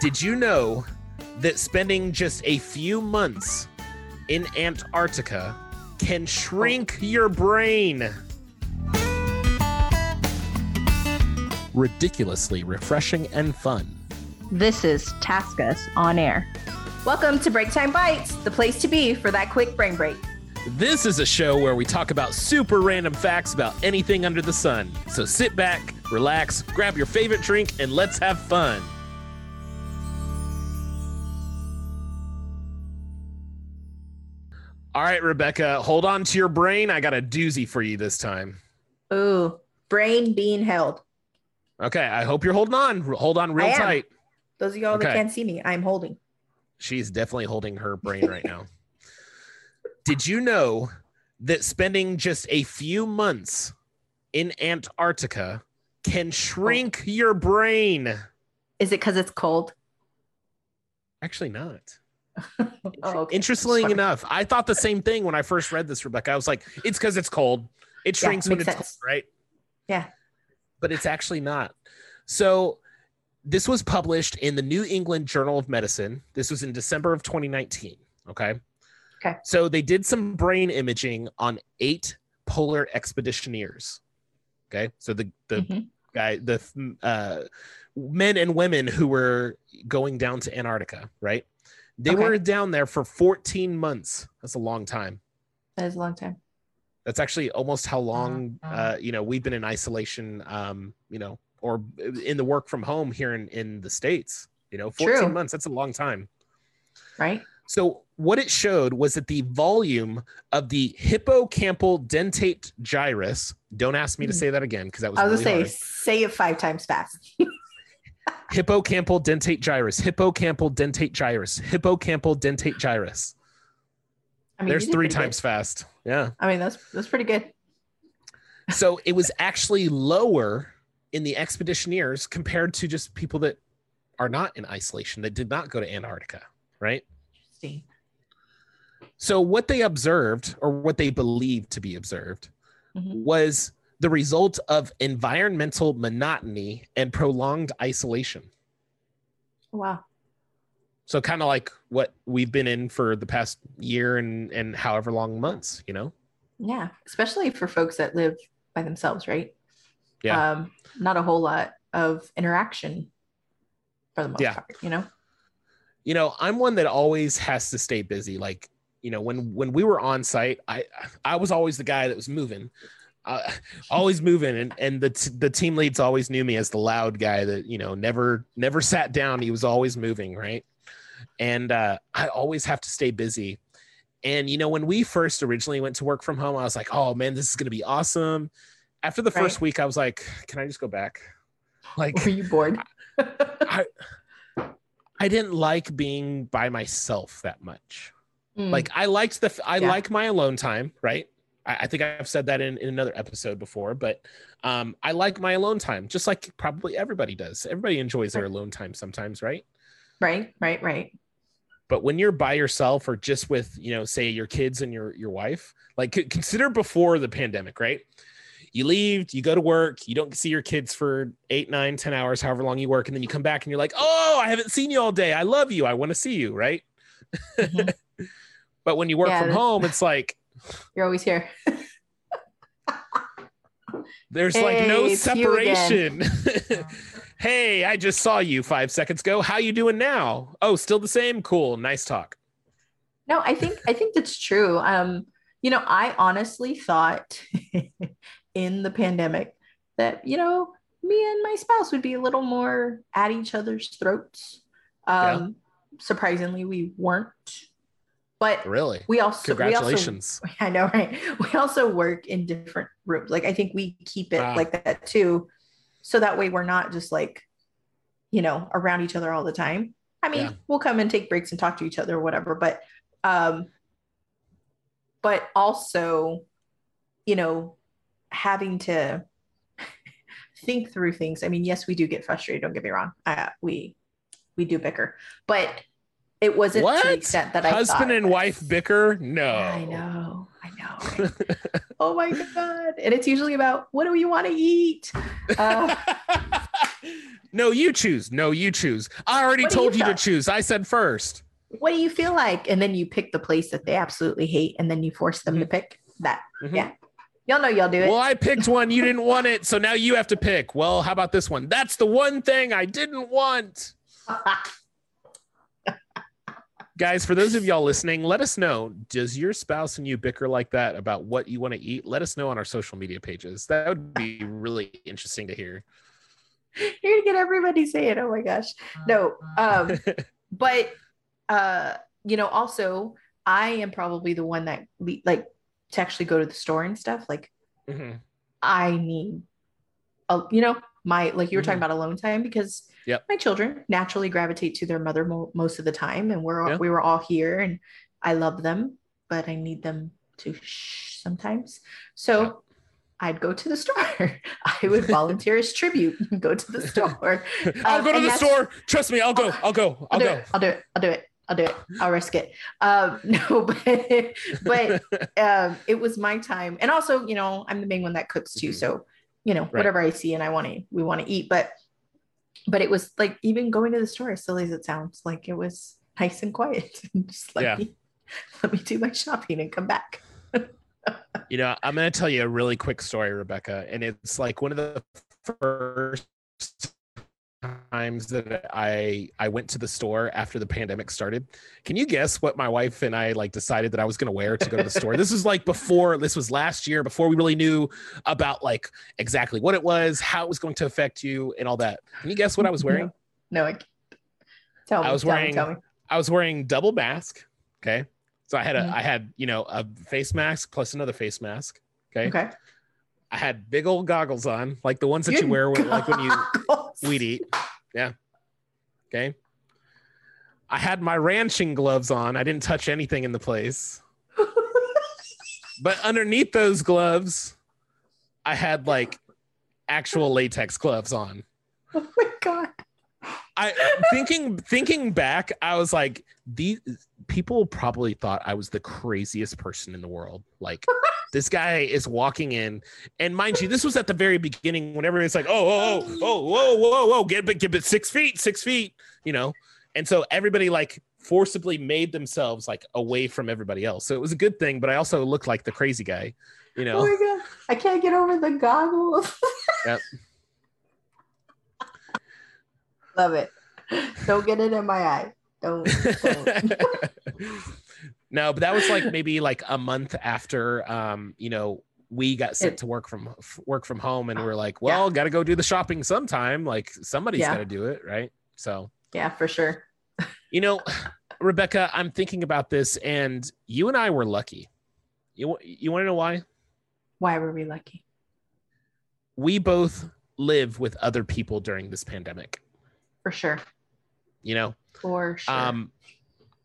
Did you know that spending just a few months in Antarctica can shrink your brain? Ridiculously refreshing and fun. This is TaskUs on air. Welcome to Breaktime Bites, the place to be for that quick brain break. This is a show where we talk about super random facts about anything under the sun. So sit back, relax, grab your favorite drink, and let's have fun. All right, Rebecca, hold on to your brain. I got a doozy for you this time. Ooh, brain being held. Okay, I hope you're holding on. Hold on real tight. Those of y'all Okay. that can't see me, I'm holding. She's definitely holding her brain right now. Did you know that spending just a few months in Antarctica can shrink oh. your brain? Is it because it's cold? Actually, not. Oh, okay. Interestingly Sorry. enough, I thought the same thing when I first read this, Rebecca. I was like, it's because it's cold. It Yeah, shrinks when it's makes cold, right? Yeah. But it's actually not. So this was published in the New England Journal of Medicine. This was in December of 2019. Okay. Okay. So they did some brain imaging on eight polar expeditioneers. Okay. So the the Mhm. guy, the uh, men and women who were going down to Antarctica, right? They Okay. were down there for 14 months. That's a long time. That is a long time. That's actually almost how long Uh-huh. uh, you know we've been in isolation. Um, you know, or in the work from home here in in the states. You know, 14 True. months. That's a long time. Right? So what it showed was that the volume of the hippocampal dentate gyrus. Don't ask me to Hmm. say that again because that was, I was really gonna say, say it five times fast. hippocampal dentate gyrus. Hippocampal dentate gyrus. Hippocampal dentate gyrus. I mean, There's three pretty good. times fast. Yeah. I mean, that's that's pretty good. So it was actually lower in the expeditioneers compared to just people that are not in isolation that did not go to Antarctica, right? Interesting. So what they observed or what they believed to be observed Mhm. was the result of environmental monotony and prolonged isolation. Wow. So kind of like what we've been in for the past year and and however long months, you know? Yeah, especially for folks that live by themselves, right? Yeah. Um, not a whole lot of interaction for the most Yeah. part, you know? you know i'm one that always has to stay busy like you know when when we were on site i i was always the guy that was moving uh, always moving and and the t- the team leads always knew me as the loud guy that you know never never sat down he was always moving right and uh i always have to stay busy and you know when we first originally went to work from home i was like oh man this is going to be awesome after the first week i was like can i just go back like Were you bored? I I didn't like being by myself that much. Mm, Like I liked the I Yeah. like my alone time, right? I, I think I've said that in, in another episode before, but um, I like my alone time, just like probably everybody does. Everybody enjoys their alone time sometimes, right? right, right, right. But when you're by yourself or just with, you know, say your kids and your your wife, like consider before the pandemic, right? You leave, you go to work, you don't see your kids for eight, nine, ten hours, however long you work, and then you come back and you're like, oh, I haven't seen you all day. I love you. I want to see you, right? Mhm. But when you work Yeah, from home, it's like You're always here. there's like no it's you again. separation. hey, I just saw you five seconds ago. How you doing now? Oh, still the same. Cool. Nice talk. No, I think I think that's true. Um, you know, I honestly thought in the pandemic that, you know, me and my spouse would be a little more at each other's throats. Um, surprisingly, we weren't. But Really? we also we also Congratulations. I know, right? We also work in different rooms. Like I think we keep it like that too. So that way we're not just like, you know, around each other all the time. I mean, Yeah. we'll come and take breaks and talk to each other or whatever, but um but also, you know, having to think through things. I mean, yes, we do get frustrated, don't get me wrong. Uh, we we do bicker, but it wasn't to What? the extent that I Husband and wife bicker? No. I know, I know. oh my god! And it's usually about what do we want to eat? Uh, No, you choose. No, you choose. I already told you you, to choose. I said first. What do you feel like? And then you pick the place that they absolutely hate, and then you force them to pick that. Mhm. Yeah. Y'all know y'all do it. Well, I picked one. You didn't want it. So now you have to pick. Well, how about this one? That's the one thing I didn't want. Guys, for those of y'all listening, let us know. Does your spouse and you bicker like that about what you want to eat? Let us know on our social media pages. That would be really interesting to hear. You're gonna get everybody saying, "Oh my gosh." No. Um, but uh, you know, also I am probably the one that le- like to actually go to the store and stuff. Like Mhm. I need, a, you know, my like you were talking Mhm. about alone time because Yep. my children naturally gravitate to their mother mo- most of the time, and we're all, Yeah. we were all here, and I love them, but I need them to shh sometimes. So. I'd go to the store. I would volunteer as tribute and go to the store. I'll Um, go to the store. Trust me, I'll go. I'll go. I'll I'll go. it. I'll do it. I'll do it. I'll do it. I'll risk it. Um, no, but but um, it was my time, and also, you know, I'm the main one that cooks too. Mhm. So, you know, Right. whatever I see and I want to, we want to eat. But but it was like even going to the store, as silly as it sounds, like it was nice and quiet. Just let Yeah. me let me do my shopping and come back. You know, I'm going to tell you a really quick story, Rebecca, and it's like one of the first times that I I went to the store after the pandemic started. Can you guess what my wife and I like decided that I was going to wear to go to the store? This was like before this was last year before we really knew about like exactly what it was, how it was going to affect you and all that. Can you guess what I was wearing? No, I can't. Tell me. I was tell me, wearing- tell me. I was wearing double mask, okay? So I had a Mhm. I had, you know, a face mask plus another face mask, okay? Okay. I had big old goggles on, like the ones that you wear when, like when you Weed eat. Yeah. Okay. I had my ranching gloves on. I didn't touch anything in the place. But underneath those gloves, I had like actual latex gloves on. oh my god. I thinking thinking back, I was like, these people probably thought I was the craziest person in the world. Like this guy is walking in, and mind you, this was at the very beginning when everybody's like, oh, oh, oh, oh, whoa, whoa, whoa, get it, get it six feet, six feet, you know. And so everybody like forcibly made themselves like away from everybody else. So it was a good thing, but I also looked like the crazy guy, you know. Oh my god. I can't get over the goggles. Yep. Love it. Don't get it in my eye. Don't. don't. no, but that was like maybe like a month after um, you know, we got sent to work from work from home and we're like, well, got to go do the shopping sometime. Like somebody's Yeah. got to do it, right? So, yeah, for sure. you know, Rebecca, I'm thinking about this and you and I were lucky. You you want to know why? Why were we lucky? We both live with other people during this pandemic, For sure. you know? For sure. Um,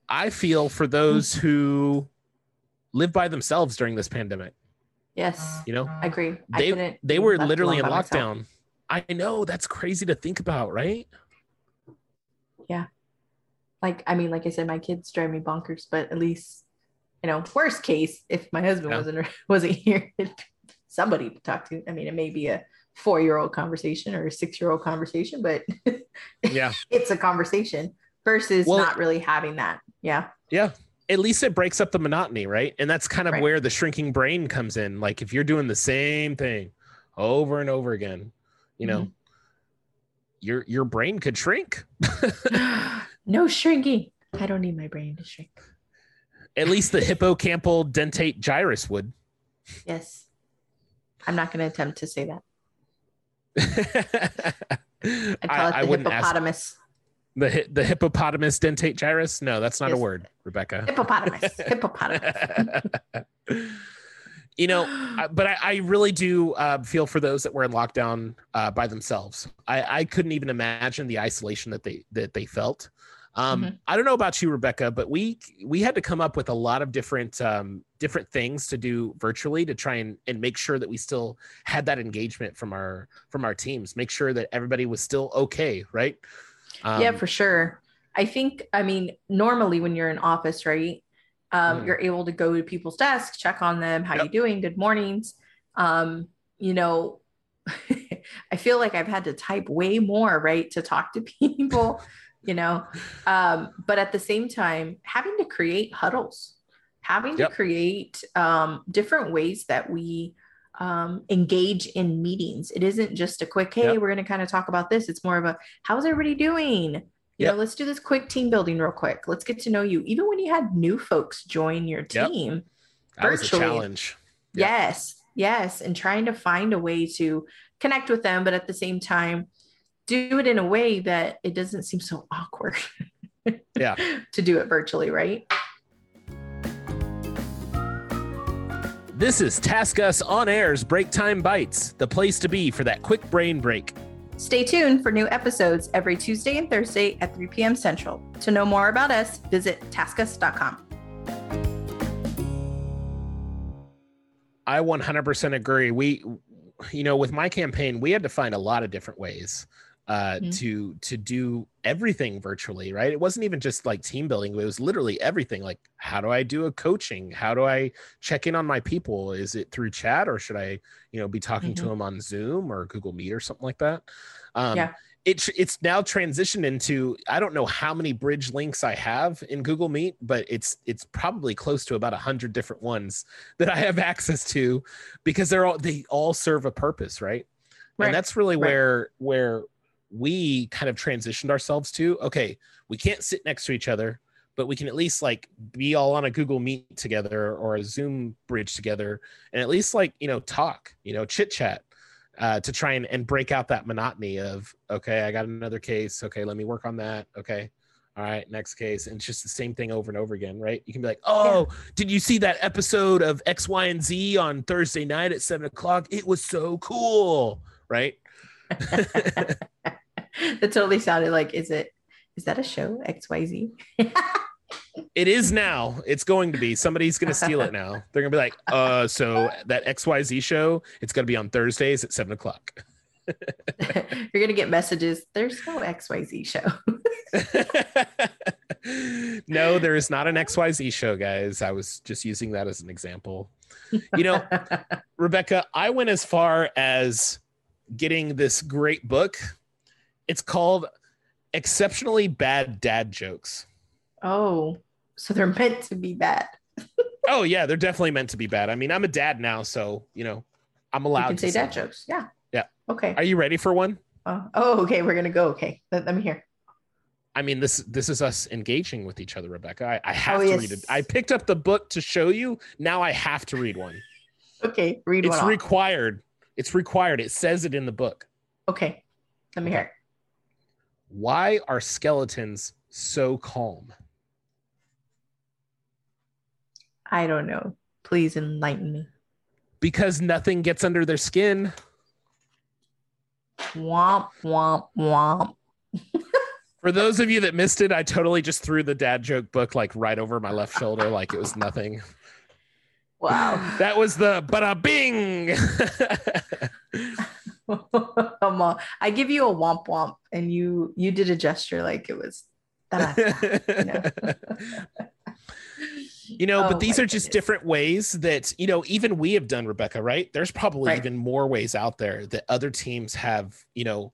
I feel for those who live by themselves during this pandemic. yes, You know, I agree. They couldn't they were literally in by myself. lockdown. I know that's crazy to think about, right? Yeah. Like, I mean, like I said, my kids drive me bonkers, but at least, you know, worst case, if my husband Yeah. wasn't wasn't here, somebody to talk to. I mean, it may be a four year old conversation or a six year old conversation, but Yeah, it's a conversation versus Well- not really having that. Yeah. yeah. At least it breaks up the monotony, right? And that's kind of Right. where the shrinking brain comes in. Like if you're doing the same thing over and over again, you know, Mm-hmm. your your brain could shrink. no shrinking. I don't need my brain to shrink. At least the hippocampal dentate gyrus would. Yes. I'm not going to attempt to say that. I, I call it the wouldn't ask hippopotamus. The the hippopotamus dentate gyrus. No, that's not a word, Rebecca. Hippopotamus. Hippopotamus. you know, but I, I really do uh, feel for those that were in lockdown uh, by themselves. I, I couldn't even imagine the isolation that they that they felt. Um, Mhm. I don't know about you, Rebecca, but we we had to come up with a lot of different um, different things to do virtually to try and, and make sure that we still had that engagement from our from our teams. Make sure that everybody was still okay, right? Um, yeah, for sure. I think, I mean, normally when you're in office, right, um, Mhm. you're able to go to people's desks, check on them, how Yep. you doing, good mornings. Um, you know, I feel like I've had to type way more, right, to talk to people, you know. Um, but at the same time, having to create huddles, having yep. to create um, different ways that we um, engage in meetings. It isn't just a quick, hey, yep. we're going to kind of talk about this. It's more of a, how's everybody doing? You yep. know, let's do this quick team building real quick. Let's get to know you. Even when you had new folks join your team, yep. that virtually, was a challenge. Yes, yes, and trying to find a way to connect with them, but at the same time, do it in a way that it doesn't seem so awkward. yeah, to do it virtually, right? This is TaskUs on Air's Breaktime Bites, the place to be for that quick brain break. Stay tuned for new episodes every Tuesday and Thursday at 3 p.m. Central. To know more about us, visit taskus.com. I 100% agree. We, you know, with my campaign, we had to find a lot of different ways uh, mm-hmm. to to do everything virtually right it wasn't even just like team building it was literally everything like how do i do a coaching how do i check in on my people is it through chat or should i you know be talking mm-hmm. to them on zoom or google meet or something like that um, yeah it, it's now transitioned into i don't know how many bridge links i have in google meet but it's it's probably close to about a hundred different ones that i have access to because they're all they all serve a purpose right, right. and that's really right. where where we kind of transitioned ourselves to okay we can't sit next to each other but we can at least like be all on a google meet together or a zoom bridge together and at least like you know talk you know chit chat uh, to try and, and break out that monotony of okay i got another case. Okay let me work on that. Okay. All right next case. And it's just the same thing over and over again right? You can be like oh yeah. did you see that episode of x y and z on thursday night at seven o'clock? It was so cool. Right that totally sounded like is it is that a show xyz it is now. It's going to be. Somebody's going to steal it now. They're going to be like uh so that xyz show it's going to be on thursdays at seven o'clock. You're going to get messages there's no xyz show. No there is not an xyz show guys. I was just using that as an example. You know rebecca i went as far as getting this great book. It's called Exceptionally Bad Dad Jokes. Oh, so they're meant to be bad. oh yeah, they're definitely meant to be bad. I mean, I'm a dad now, so you know, I'm allowed you can to say dad jokes. Yeah. Yeah. Okay. Are you ready for one? Uh, oh, okay. We're gonna go. Okay, let, let, me hear. I mean, this this is us engaging with each other, Rebecca. I, I have oh, to yes. read it. I picked up the book to show you. Now I have to read one. okay, read it's one. It's required. It's required. It says it in the book. Okay. Let me hear it. Why are skeletons so calm? I don't know. Please enlighten me. Because nothing gets under their skin. Womp, womp, womp. For those of you that missed it, I totally just threw the dad joke book like right over my left shoulder, like it was nothing. Wow. that was the bada bing. I give you a womp womp and you you did a gesture like it was you know, oh, but these are just goodness. different ways that, you know, even we have done, Rebecca, right? There's probably right. even more ways out there that other teams have, you know,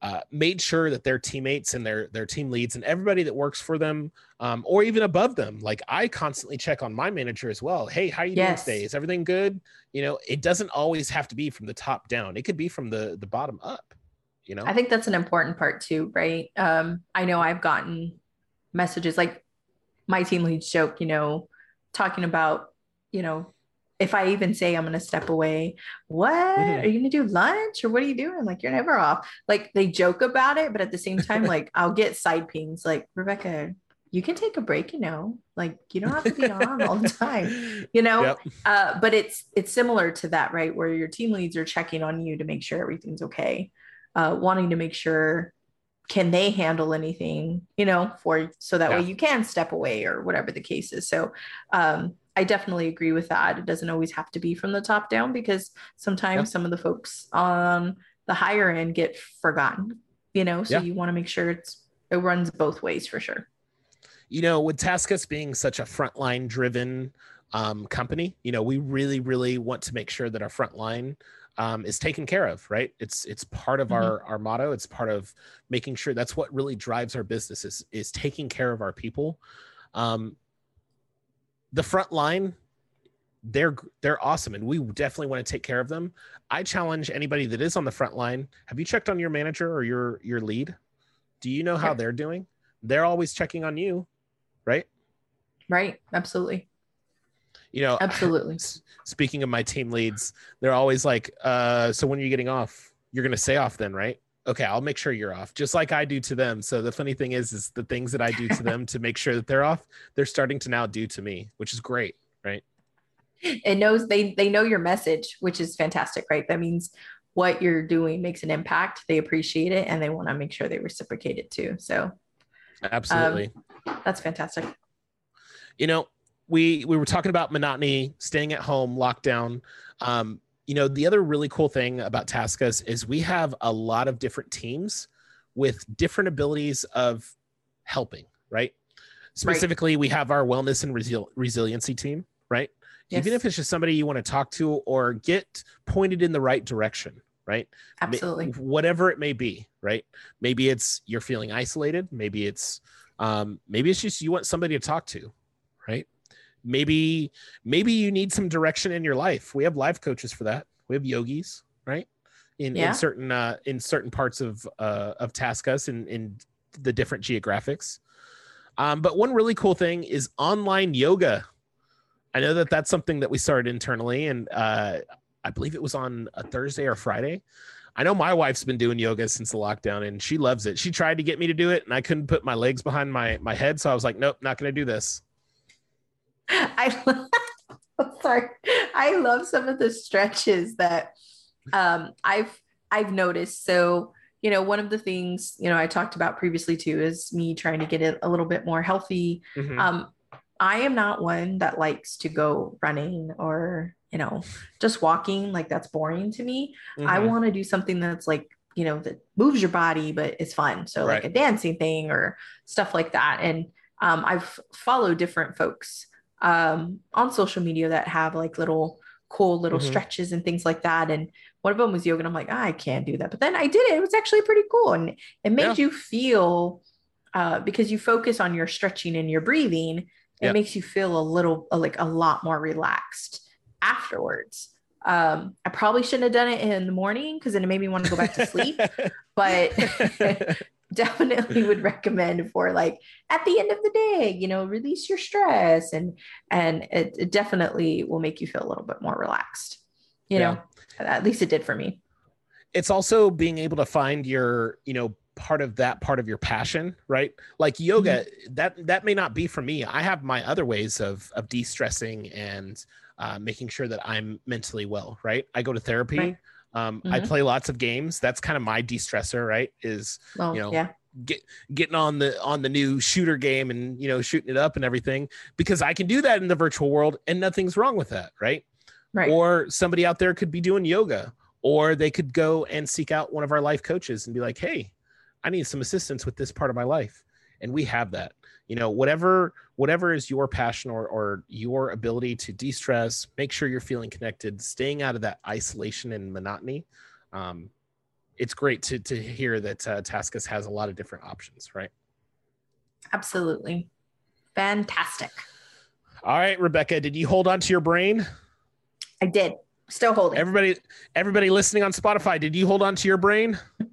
uh, made sure that their teammates and their their team leads and everybody that works for them um, or even above them. Like i constantly check on my manager as well. Hey how you yes. doing today? Is everything good? You know it doesn't always have to be from the top down. It could be from the the bottom up you know? I think that's an important part too right? Um, i know i've gotten messages like my team leads joke you know talking about you know if I even say I'm going to step away, what mm-hmm. are you going to do lunch or what are you doing? Like, you're never off. Like, they joke about it, but at the same time, like, I'll get side pings like, Rebecca, you can take a break, you know, like, you don't have to be on all the time, you know? Yep. Uh, but it's, it's similar to that, right? Where your team leads are checking on you to make sure everything's okay, uh, wanting to make sure can they handle anything you know for so that yeah. way you can step away or whatever the case is so um I definitely agree with that. It doesn't always have to be from the top down because sometimes yeah. some of the folks on the higher end get forgotten, you know, so yeah. you want to make sure it's it runs both ways for sure. You know, with Taskus being such a frontline driven um, company, you know, we really, really want to make sure that our frontline um, is taken care of, right? It's it's part of Mhm. our our motto. It's part of making sure that's what really drives our business is is taking care of our people. Um, the front line, they're they're awesome, and we definitely want to take care of them. I challenge anybody that is on the front line. Have you checked on your manager or your your lead? Do you know how Yeah. they're doing? They're always checking on you, right? Right. Absolutely. You know, Absolutely. Speaking of my team leads, they're always like, uh, so when are you getting off? You're gonna say off then, right? Okay, I'll make sure you're off, just like I do to them. So the funny thing is, is the things that I do to them to make sure that they're off, they're starting to now do to me, which is great, right? It knows they they know your message, which is fantastic, right? That means what you're doing makes an impact. They appreciate it and they want to make sure they reciprocate it too. So Absolutely. that's fantastic. you know we we were talking about monotony staying at home lockdown um you know the other really cool thing about taskus is we have a lot of different teams with different abilities of helping right? Specifically we have our wellness and resil- resiliency team right? Even if it's just somebody you want to talk to or get pointed in the right direction right? Ma- Absolutely. whatever it may be right? Maybe it's you're feeling isolated maybe it's um maybe it's just you want somebody to talk to right maybe maybe you need some direction in your life. We have life coaches for that. We have yogis right? In, Yeah. in certain uh in certain parts of uh of taskus in in the different geographics. Um but one really cool thing is online yoga. I know that that's something that we started internally and uh i believe it was on a thursday or friday. I know my wife's been doing yoga since the lockdown and she loves it. She tried to get me to do it and I couldn't put my legs behind my my head, so I was like, nope, not going to do this. I sorry. I love some of the stretches that um, I've I've noticed. So you know, one of the things you know I talked about previously too is me trying to get it a little bit more healthy. Mhm. Um, I am not one that likes to go running or you know just walking. Like that's boring to me. I Mhm. want to do something that's like you know that moves your body but it's fun so like a dancing thing or stuff like that and um, i've followed different folks um, on social media that have like little cool little Mhm. stretches and things like that and one of them was yoga and i'm like "Ah, i can't do that but then i did it it was actually pretty cool and it made Yeah. you feel uh, because you focus on your stretching and your breathing it Yeah. makes you feel a little like a lot more relaxed afterwards um, I probably shouldn't have done it in the morning because then it made me want to go back to sleep. But definitely would recommend for like at the end of the day, you know, release your stress and and it, it definitely will make you feel a little bit more relaxed. You know, at least it did for me. it's also being able to find your, you know, part of that part of your passion, right? Like yoga, that that may not be for me. I have my other ways of of de-stressing and uh, making sure that I'm mentally well, right? I go to therapy. Right. Um, I Mhm. play lots of games. That's kind of my de-stressor, right? Is Well, You know, yeah, get getting on the on the new shooter game and you know shooting it up and everything because I can do that in the virtual world and nothing's wrong with that, right? right. Or somebody out there could be doing yoga or they could go and seek out one of our life coaches and be like, "Hey, I need some assistance with this part of my life." And we have that. You know, whatever whatever is your passion or or your ability to de-stress, make sure you're feeling connected, staying out of that isolation and monotony. Um, it's great to to hear that uh, Taskus has a lot of different options, right? Absolutely. Fantastic. All right, Rebecca, did you hold on to your brain? I did. Still holding. Everybody, everybody listening on Spotify, did you hold on to your brain?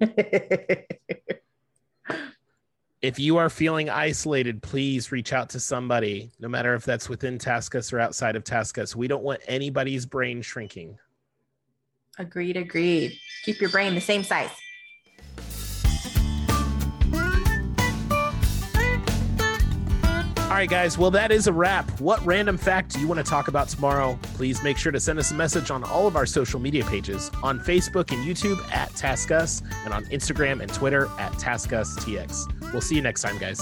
If you are feeling isolated, please reach out to somebody, no matter if that's within Taskus or outside of Taskus. We don't want anybody's brain shrinking. agreed, agreed. Keep your brain the same size. All right, guys. Well, that is a wrap. What random fact do you want to talk about tomorrow? Please make sure to send us a message on all of our social media pages on Facebook and YouTube at TaskUs and on Instagram and Twitter at TaskUsTX. We'll see you next time, guys.